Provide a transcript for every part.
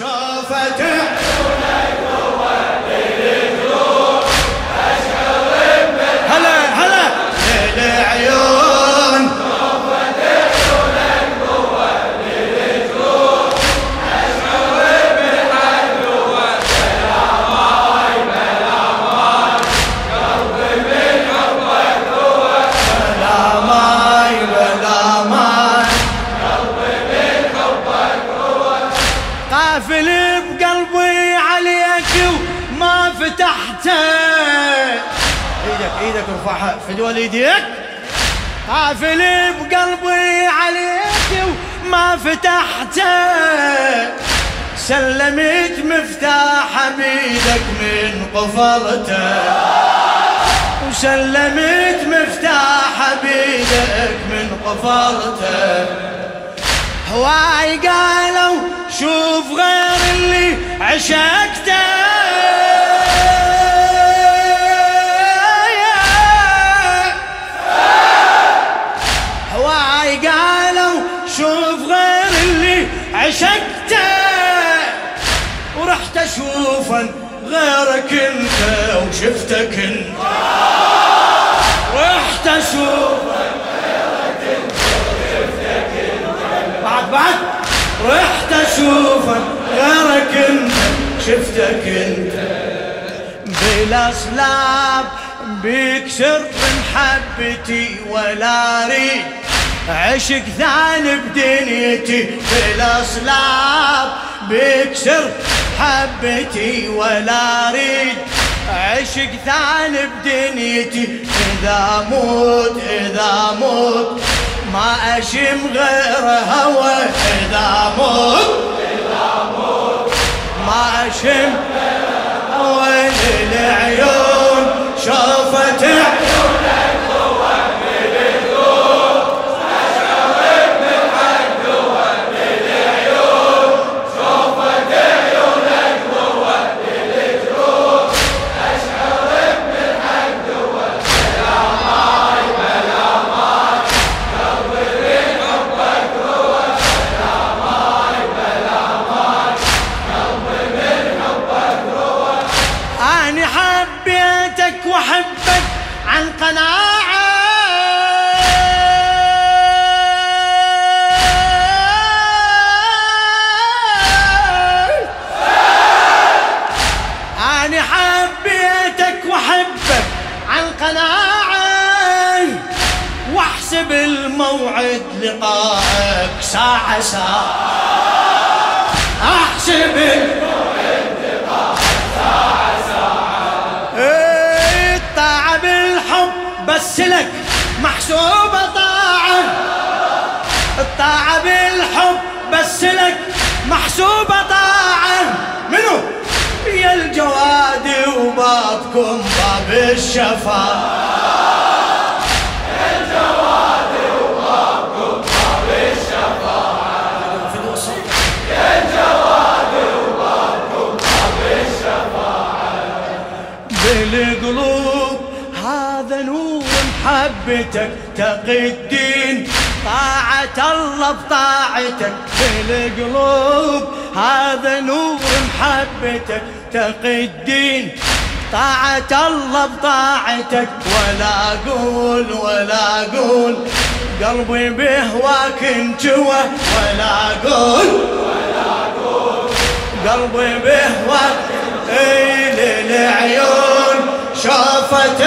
شوفت قافل بقلبي عليك وما فتحته. إيدك إيدك ارفعها فدوى إيديك. قافل بقلبي عليك وما فتحته. سلمت مفتاح بيدك من قفلته. وسلمت مفتاح بيدك من قفلته. هواي قالوا شوف غير اللي عشقته. هواي قالوا شوف غير اللي عشقته. ورحت اشوفا غيرك أنت وشفتك أنت. رحت اشوفك بعد بعد رحت اشوفك غيرك أنت شفتك أنت. بلا صلاب بيك سر محبتي ولا اريد عشق ثاني بدنيتي بلا صلاب بيك سر حبتي ولا اريد عشق ثاني بدنيتي إذا موت إذا موت ما أشم غير هوى اذا موت ما أشم هوى للعيون. شوفت عيونك حبيتك وأحبك عن قناعة. أنا حبيتك وأحبك عن قناعة. واحسب الموعد لقائك ساعة ساعة. أحسب الموعد بالحب بس لك محسوبة طاعة. الطاعة بالحب بس لك محسوبة طاعة. منو؟ يا الجواد وبابكم باب الشفاعة بالقلوب هذا نور محبتك تقي الدين. طاعة الله بطاعتك بالقلوب هذا نور محبتك تقي الدين. طاعة الله بطاعتك ولا أقول ولا أقول. قلبي بهواك انجوى ولا أقول قلبي بهواك اي للعيون شافت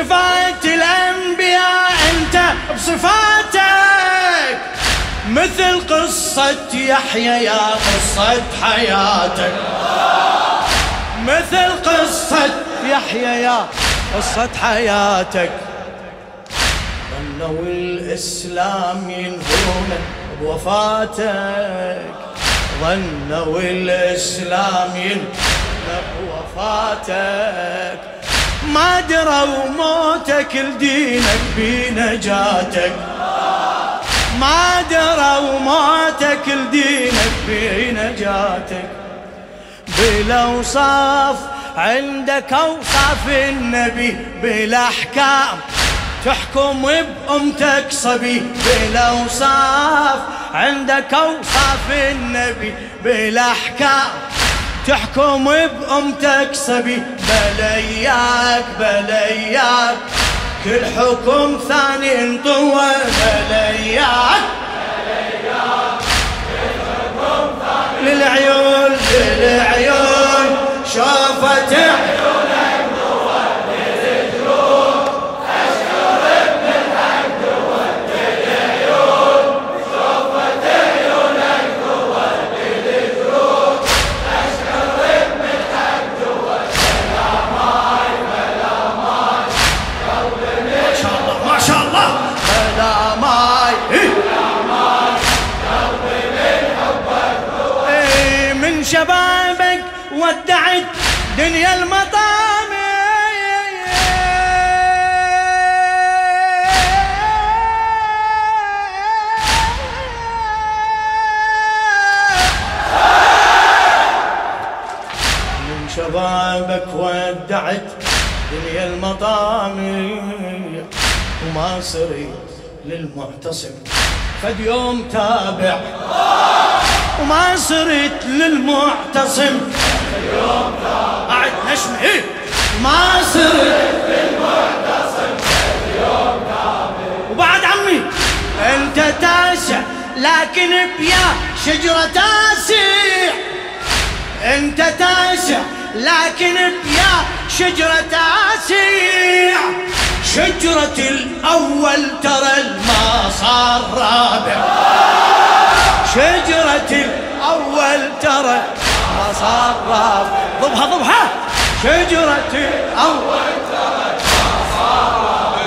صفات الأنبياء أنت بصفاتك. مثل قصة يحيى يا قصة حياتك. مثل قصة يحيى يا قصة حياتك. ظنوا الإسلام ينهون بوفاتك. ظنوا الإسلام ينهون بوفاتك. ما دروا موتك لدينك بنجاتك. ما دروا موتك لدينك بنجاتك. بالأوصاف عندك أوصاف النبي بالأحكام تحكم بأمتك صبي. بالأوصاف عندك أوصاف النبي بالأحكام تحكم بأمتك صبي بلياك بلياك. كل حكم ثاني انطوى بلياك. للعيون للعيون. شوفت شبابك ودعت دنيا المطامع وما صرت للمعتصم. فد يوم تابع. وما صرت للمعتصم. اليوم قاعد نشمه إيه؟ ما صرت للمعتصم. اليوم وبعد عمي انت تاسع لكن بيا شجرة تاسع. انت تاسع لكن بيا شجرة تاسع شجرة الأول ترى ما صار رابع. شجرة الأول ترى ما صار ضبها ضبها شجرة الأول ترى ما صار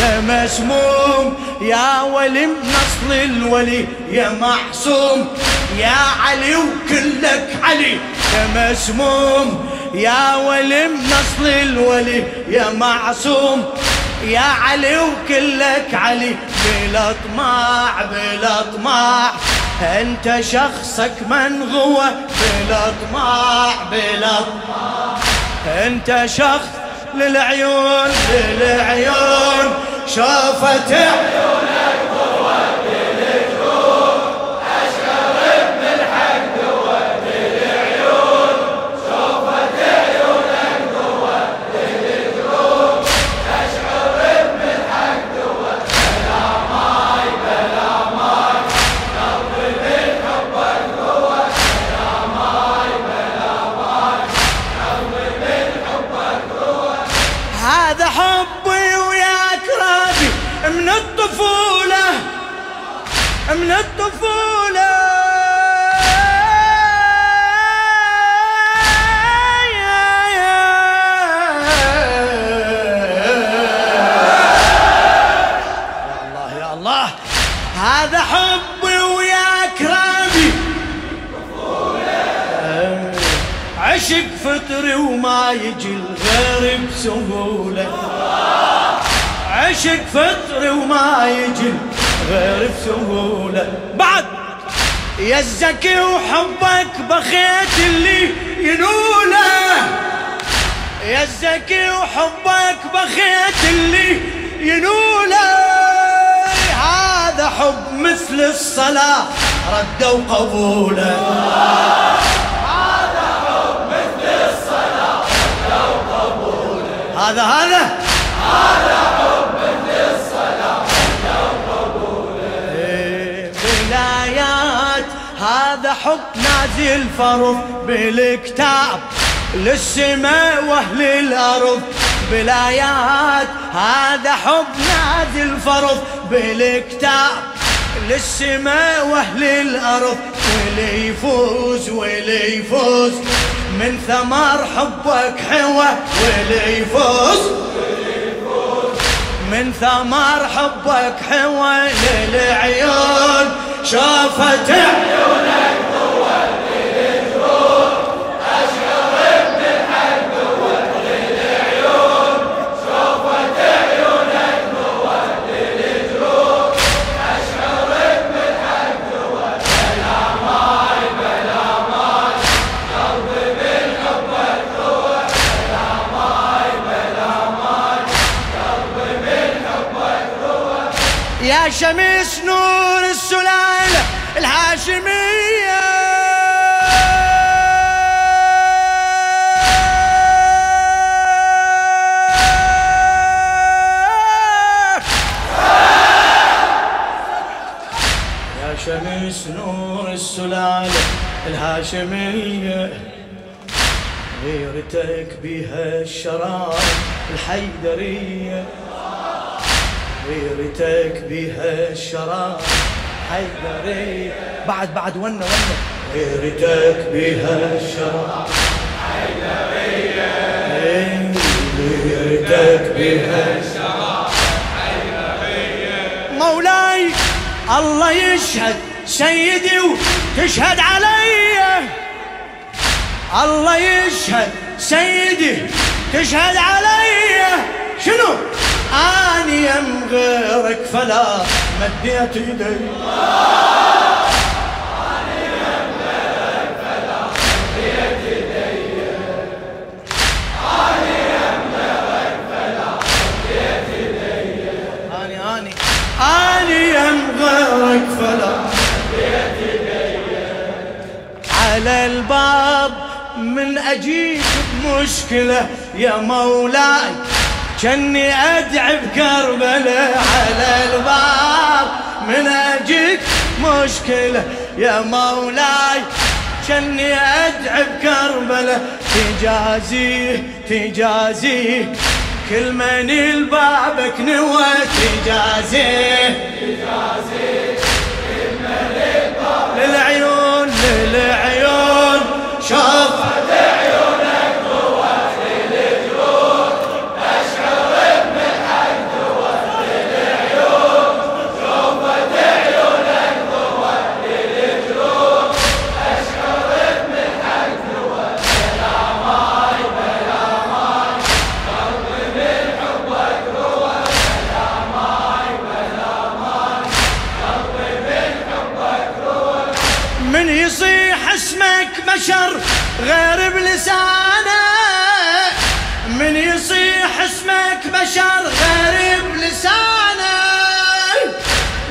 يا مسموم يا ولي نصل الولي يا محسوم يا علي وكلك علي. يا مسموم يا ولي نصل الولي يا معصوم. يا علي وكلك علي بلا طماع بلا طماع. أنت شخصك من غوى بلا طماع بلا طماع. أنت شخص للعيون للعيون. شافت عيونك يجي الغير بسهولة عشق فطري وما يجي غير بسهولة بعد! يا الزكي وحبك بخيت اللي ينوله. يا الزكي وحبك بخيت اللي ينوله. هذا حب مثل الصلاة ردوا قبوله هذا هذا. هذا حب مثل الصلاة هذا حب نازل فرض بالكتاب للسماء وأهل الأرض. بالايات هذا حب نازل فرض بالكتاب. للسماء وأهل الأرض واللي يفوز واللي يفوز. من ثمر حبك حوى واللي يفوز. من ثمر حبك حوى للعيون شافت عيونك. شمس نور السلالة الهاشمية. يا شمس نور السلالة الهاشمية. غيرتك بها الشرائع الحيدرية. غيرتك بها الشراب. حيدري بعد بعد ونا ونا غيرتك بها الشراب. حيدري غيرتك بها الشراب. حيدري مولاي الله يشهد سيدي وتشهد علي. الله يشهد سيدي تشهد علي. شنو؟ اني يم غيرك فلا مديت يدي. آني يم غيرك فلا على الباب من اجيك بمشكله يا مولاي. كني أدعي بكربلاء على الباب. من أجيك مشكلة يا مولاي. كني أدعي بكربلاء تجازيه تجازيه كل من البابك نوى تجازيه تجازيه بشر غير بلسانه. من يصيح اسمك بشر غير بلسانه.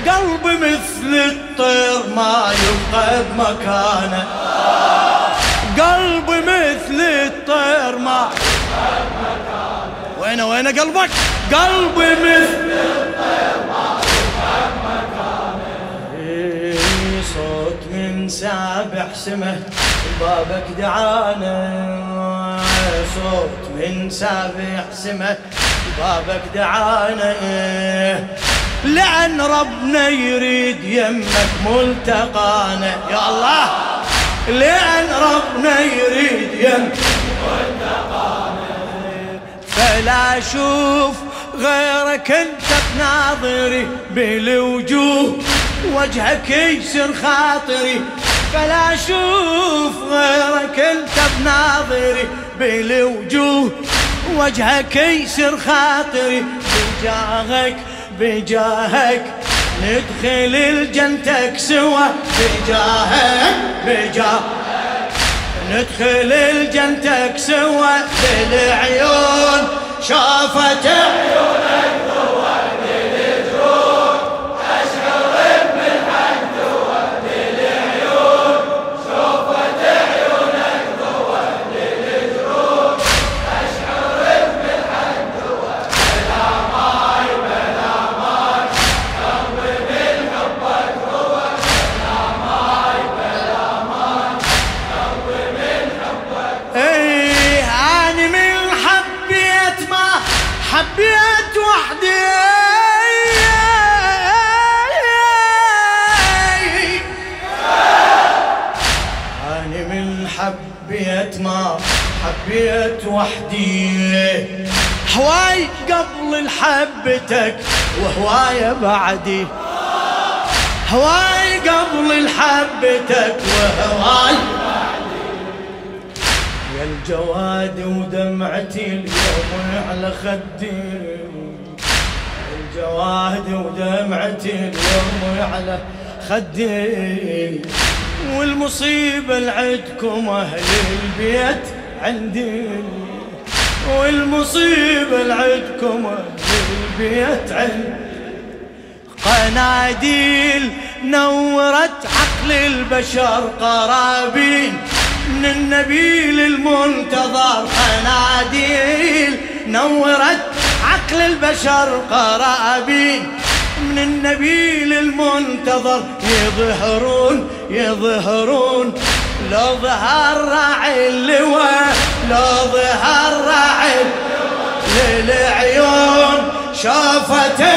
قلب مثل الطير ما يبقى بمكانه. قلب مثل الطير ما يبقى بمكانه وين وين قلبك؟ قلب مثل الطير. من سابع سمه بابك دعانا. صوت من سابع سمة بابك دعانا. لأن ربنا يريد يمك ملتقانا. يا الله! لأن ربنا يريد يمك ملتقانا. فلا أشوف غيرك أنت بناظري بالوجوه وجهك يسر خاطري. فلا أشوف غيرك أنت بناظري بالوجوه. وجهك يسر خاطري بجاهك بجاهك. ندخل الجنتك سوا بجاهك بجاهك ندخل الجنتك سوا بالعيون. شافت عيونك. حبيت وحدي. هواي قبل الحبتك وهواي بعدي. هواي قبل الحبتك وهواي يا الجواد ودمعتي اليوم على خدي. الجواد ودمعتي اليوم على خدي. والمصيبة لعدكم أهل البيت. عندي. والمصيبة لعدكم البيت عندي. قناديل نورت عقل البشر قرابين. من النبيل المنتظر قناديل نورت عقل البشر قرابين. من النبيل المنتظر يظهرون يظهرون. لو ظهر راعي اللواء لو ظهر راعي للعيون شافته